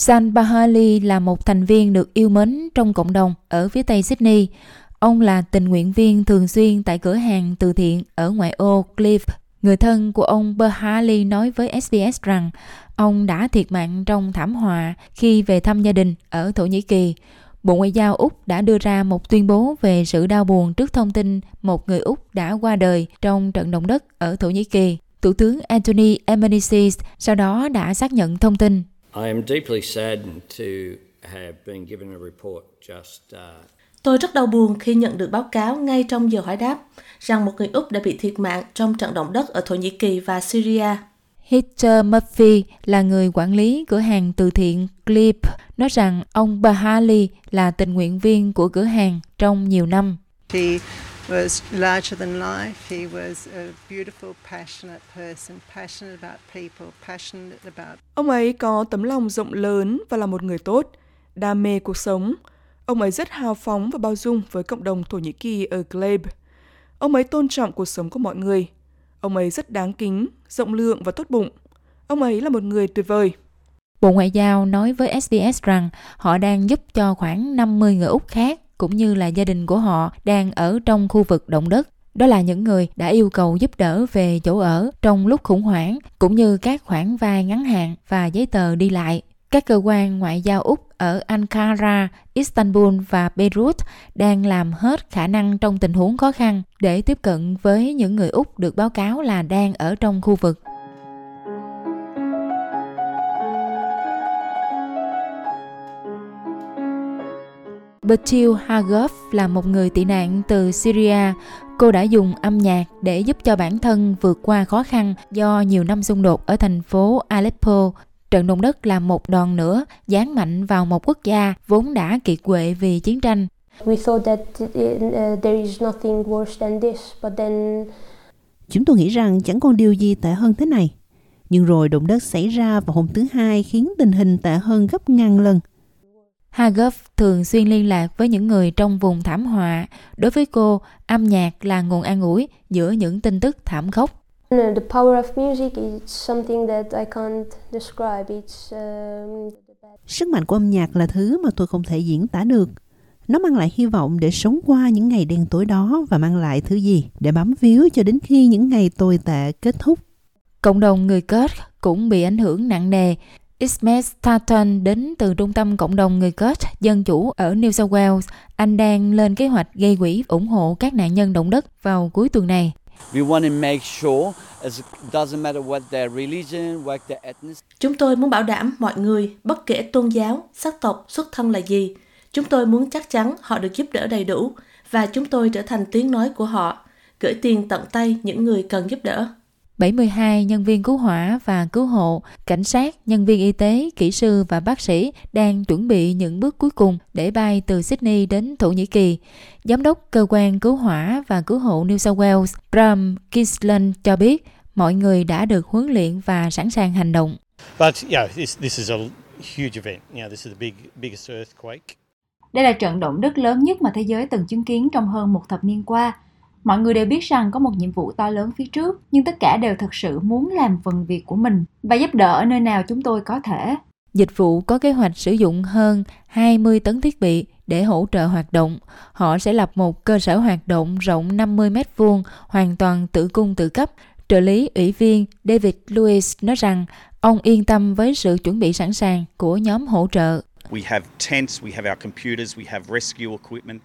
San Bahali là một thành viên được yêu mến trong cộng đồng ở phía tây Sydney. Ông là tình nguyện viên thường xuyên tại cửa hàng từ thiện ở ngoại ô Cliff. Người thân của ông Bahali nói với SBS rằng ông đã thiệt mạng trong thảm họa khi về thăm gia đình ở Thổ Nhĩ Kỳ. Bộ Ngoại giao Úc đã đưa ra một tuyên bố về sự đau buồn trước thông tin một người Úc đã qua đời trong trận động đất ở Thổ Nhĩ Kỳ. Thủ tướng Anthony Albanese sau đó đã xác nhận thông tin. I am deeply saddened to have been given a report just uh, Tôi rất đau buồn khi nhận được báo cáo ngay trong giờ hỏi đáp rằng một người Úc đã bị thiệt mạng trong trận động đất ở Thổ Nhĩ Kỳ và Syria. Heather Murphy là người quản lý cửa hàng từ thiện Clip nói rằng ông Bahali là tình nguyện viên của cửa hàng trong nhiều năm. He was larger than life. He was a beautiful, passionate person, passionate about people, passionate about... Ông ấy có tấm lòng rộng lớn và là một người tốt, đam mê cuộc sống. Ông ấy rất hào phóng và bao dung với cộng đồng Thổ Nhĩ Kỳ ở Glebe. Ông ấy tôn trọng cuộc sống của mọi người. Ông ấy rất đáng kính, rộng lượng và tốt bụng. Ông ấy là một người tuyệt vời. Bộ Ngoại giao nói với SBS rằng họ đang giúp cho khoảng 50 người Úc khác cũng như là gia đình của họ đang ở trong khu vực động đất. Đó là những người đã yêu cầu giúp đỡ về chỗ ở trong lúc khủng hoảng, cũng như các khoản vay ngắn hạn và giấy tờ đi lại. Các cơ quan ngoại giao Úc ở Ankara, Istanbul và Beirut đang làm hết khả năng trong tình huống khó khăn để tiếp cận với những người Úc được báo cáo là đang ở trong khu vực. Bertil Hagov là một người tị nạn từ Syria. Cô đã dùng âm nhạc để giúp cho bản thân vượt qua khó khăn do nhiều năm xung đột ở thành phố Aleppo. Trận động đất là một đòn nữa giáng mạnh vào một quốc gia vốn đã kiệt quệ vì chiến tranh. Chúng tôi nghĩ rằng chẳng còn điều gì tệ hơn thế này. Nhưng rồi động đất xảy ra vào hôm thứ hai khiến tình hình tệ hơn gấp ngàn lần. Hagov thường xuyên liên lạc với những người trong vùng thảm họa. Đối với cô, âm nhạc là nguồn an ủi giữa những tin tức thảm khốc. The power of music is something that I can't describe. It's, um... Sức mạnh của âm nhạc là thứ mà tôi không thể diễn tả được. Nó mang lại hy vọng để sống qua những ngày đen tối đó và mang lại thứ gì để bám víu cho đến khi những ngày tồi tệ kết thúc. Cộng đồng người kết cũng bị ảnh hưởng nặng nề Ismet Tartan đến từ Trung tâm Cộng đồng Người Kết Dân Chủ ở New South Wales. Anh đang lên kế hoạch gây quỹ ủng hộ các nạn nhân động đất vào cuối tuần này. Chúng tôi muốn bảo đảm mọi người, bất kể tôn giáo, sắc tộc, xuất thân là gì, chúng tôi muốn chắc chắn họ được giúp đỡ đầy đủ và chúng tôi trở thành tiếng nói của họ, gửi tiền tận tay những người cần giúp đỡ. 72 nhân viên cứu hỏa và cứu hộ, cảnh sát, nhân viên y tế, kỹ sư và bác sĩ đang chuẩn bị những bước cuối cùng để bay từ Sydney đến Thổ Nhĩ Kỳ. Giám đốc cơ quan cứu hỏa và cứu hộ New South Wales, Bram Kisland cho biết mọi người đã được huấn luyện và sẵn sàng hành động. Đây là trận động đất lớn nhất mà thế giới từng chứng kiến trong hơn một thập niên qua Mọi người đều biết rằng có một nhiệm vụ to lớn phía trước, nhưng tất cả đều thật sự muốn làm phần việc của mình và giúp đỡ ở nơi nào chúng tôi có thể. Dịch vụ có kế hoạch sử dụng hơn 20 tấn thiết bị để hỗ trợ hoạt động. Họ sẽ lập một cơ sở hoạt động rộng 50 mét vuông, hoàn toàn tự cung tự cấp. Trợ lý ủy viên David Lewis nói rằng ông yên tâm với sự chuẩn bị sẵn sàng của nhóm hỗ trợ. We have tents, we have our computers, we have rescue equipment.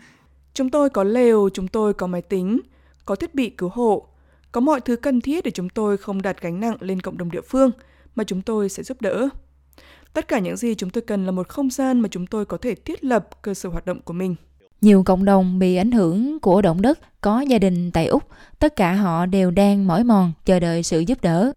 Chúng tôi có lều, chúng tôi có máy tính, có thiết bị cứu hộ, có mọi thứ cần thiết để chúng tôi không đặt gánh nặng lên cộng đồng địa phương mà chúng tôi sẽ giúp đỡ. Tất cả những gì chúng tôi cần là một không gian mà chúng tôi có thể thiết lập cơ sở hoạt động của mình. Nhiều cộng đồng bị ảnh hưởng của động đất có gia đình tại Úc, tất cả họ đều đang mỏi mòn chờ đợi sự giúp đỡ.